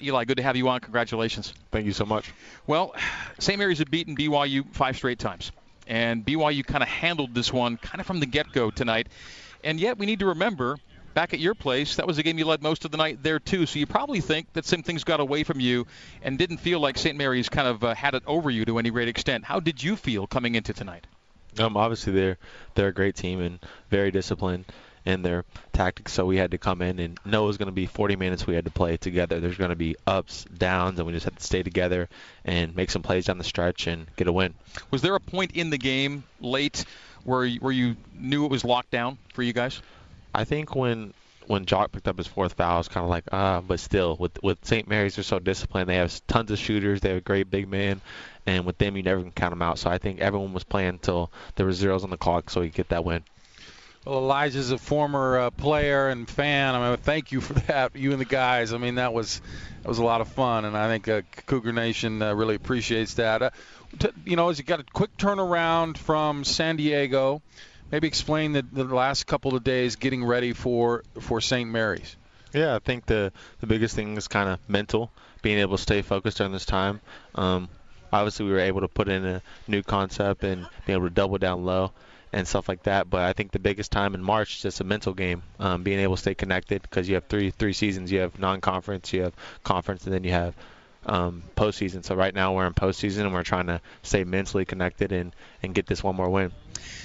Eli, good to have you on. Congratulations. Thank you so much. Well, St. Mary's have beaten BYU five straight times. And BYU kind of handled this one kind of from the get go tonight. And yet, we need to remember back at your place, that was a game you led most of the night there, too. So you probably think that some things got away from you and didn't feel like St. Mary's kind of uh, had it over you to any great extent. How did you feel coming into tonight? Um, obviously, they're, they're a great team and very disciplined in their tactics. So we had to come in and know it was going to be 40 minutes we had to play together. There's going to be ups, downs, and we just had to stay together and make some plays down the stretch and get a win. Was there a point in the game late where you, where you knew it was locked down for you guys? I think when when Jock picked up his fourth foul, I was kind of like, ah, but still, with with St. Mary's, they're so disciplined. They have tons of shooters. They have a great big man, and with them, you never can count them out. So I think everyone was playing until there were zeros on the clock, so we could get that win. Well, Elijah's a former uh, player and fan. I mean, thank you for that, you and the guys. I mean, that was that was a lot of fun, and I think uh, Cougar Nation uh, really appreciates that. Uh, t- you know, as you got a quick turnaround from San Diego, maybe explain the, the last couple of days getting ready for for St. Mary's. Yeah, I think the the biggest thing is kind of mental, being able to stay focused during this time. Um, obviously, we were able to put in a new concept and be able to double down low and stuff like that. But I think the biggest time in March is just a mental game, um, being able to stay connected because you have three three seasons. You have non-conference, you have conference, and then you have um, postseason. So right now we're in postseason and we're trying to stay mentally connected and and get this one more win.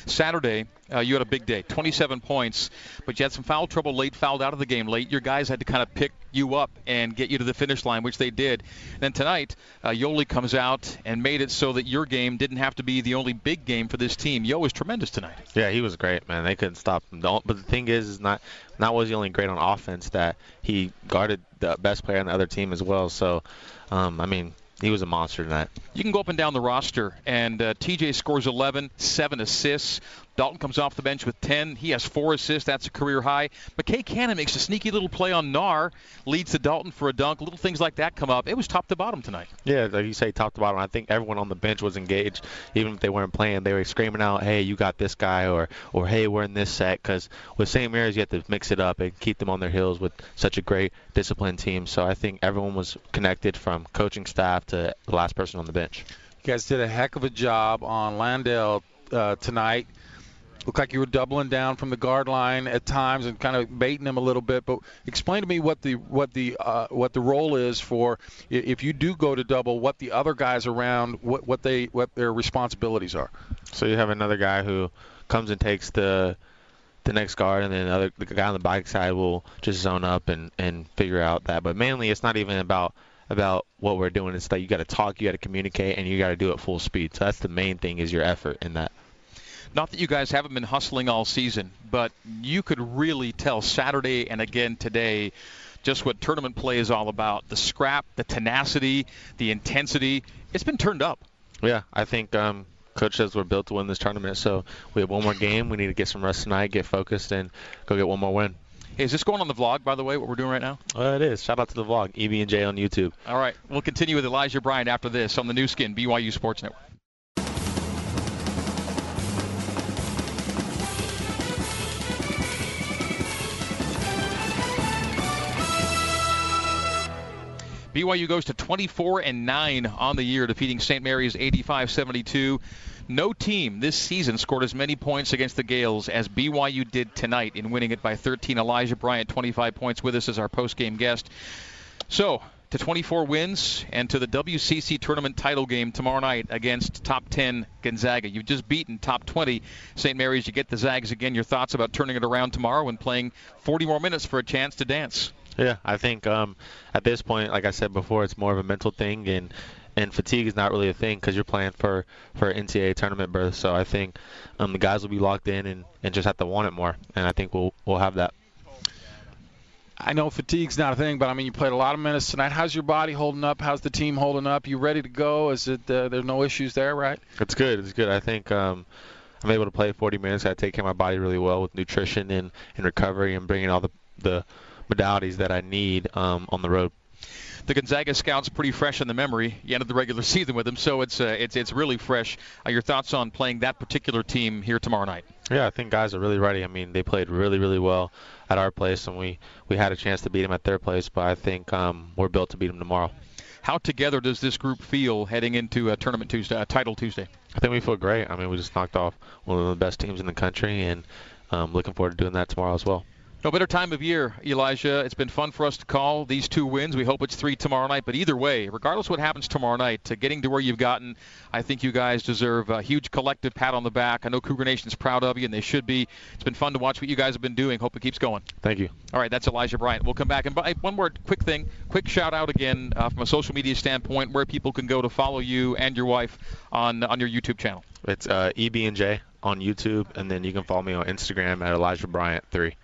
Saturday, uh, you had a big day, 27 points, but you had some foul trouble late, fouled out of the game late. Your guys had to kind of pick you up and get you to the finish line, which they did. And then tonight, uh, Yoeli comes out and made it so that your game didn't have to be the only big game for this team. Yo was tremendous tonight. Yeah, he was great, man. They couldn't stop him. But the thing is, is not not was he only great on offense that he guarded the best player on the other team as well. So, um, I mean, he was a monster tonight. You can go up and down the roster, and uh, TJ scores 11, seven assists. Dalton comes off the bench with 10. He has four assists. That's a career high. McKay Cannon makes a sneaky little play on Naar, leads to Dalton for a dunk. Little things like that come up. It was top to bottom tonight. Yeah, like you say, top to bottom. I think everyone on the bench was engaged, even if they weren't playing. They were screaming out, "Hey, you got this guy," or "or Hey, we're in this set." Because with St. Mary's, you have to mix it up and keep them on their heels with such a great disciplined team. So I think everyone was connected from coaching staff to the last person on the bench. You guys did a heck of a job on Landale uh, tonight looked like you were doubling down from the guard line at times and kind of baiting him a little bit. But explain to me what the what the uh, what the role is for if you do go to double, what the other guys around what what they what their responsibilities are. So you have another guy who comes and takes the the next guard, and then the other the guy on the bike side will just zone up and and figure out that. But mainly, it's not even about about what we're doing. It's that you got to talk, you got to communicate, and you got to do it full speed. So that's the main thing is your effort in that. Not that you guys haven't been hustling all season, but you could really tell Saturday and again today just what tournament play is all about. The scrap, the tenacity, the intensity. It's been turned up. Yeah, I think um, coach says we're built to win this tournament. So we have one more game. We need to get some rest tonight, get focused, and go get one more win. Hey, is this going on the vlog, by the way, what we're doing right now? Uh, it is. Shout out to the vlog, EB and J on YouTube. All right. We'll continue with Elijah Bryant after this on the Nu Skin, BYU Sports Network. BYU goes to 24 and 9 on the year, defeating St. Mary's 85-72. No team this season scored as many points against the Gaels as BYU did tonight in winning it by 13. Elijah Bryant, 25 points, with us as our post-game guest. So, to 24 wins and to the WCC tournament title game tomorrow night against top 10 Gonzaga. You've just beaten top 20 St. Mary's. You get the Zags again. Your thoughts about turning it around tomorrow and playing 40 more minutes for a chance to dance? Yeah, I think um, at this point, like I said before, it's more of a mental thing, and and fatigue is not really a thing because you're playing for for NCAA tournament berth. So I think um, the guys will be locked in and, and just have to want it more, and I think we'll we'll have that. I know fatigue's not a thing, but I mean you played a lot of minutes tonight. How's your body holding up? How's the team holding up? You ready to go? Is it uh, there's no issues there, right? It's good. It's good. I think. Um, I'm able to play 40 minutes. I take care of my body really well with nutrition and, and recovery and bringing all the the modalities that I need um, on the road. The Gonzaga scout's pretty fresh in the memory. You ended the regular season with them, so it's uh, it's it's really fresh. Uh, your thoughts on playing that particular team here tomorrow night? Yeah, I think guys are really ready. I mean, they played really, really well at our place, and we we had a chance to beat them at their place. But I think um, we're built to beat them tomorrow. How together does this group feel heading into a tournament Tuesday, uh, title Tuesday? I think we feel great. I mean, we just knocked off one of the best teams in the country, and um, looking forward to doing that tomorrow as well. No better time of year, Elijah. It's been fun for us to call these two wins. We hope it's three tomorrow night. But either way, regardless what happens tomorrow night, to getting to where you've gotten, I think you guys deserve a huge collective pat on the back. I know Cougar Nation's proud of you, and they should be. It's been fun to watch what you guys have been doing. Hope it keeps going. Thank you. All right, that's Elijah Bryant. We'll come back. And one more quick thing, quick shout out again uh, from a social media standpoint, where people can go to follow you and your wife on on your YouTube channel. It's uh, EB and J on YouTube, and then you can follow me on Instagram at Elijah Bryant three.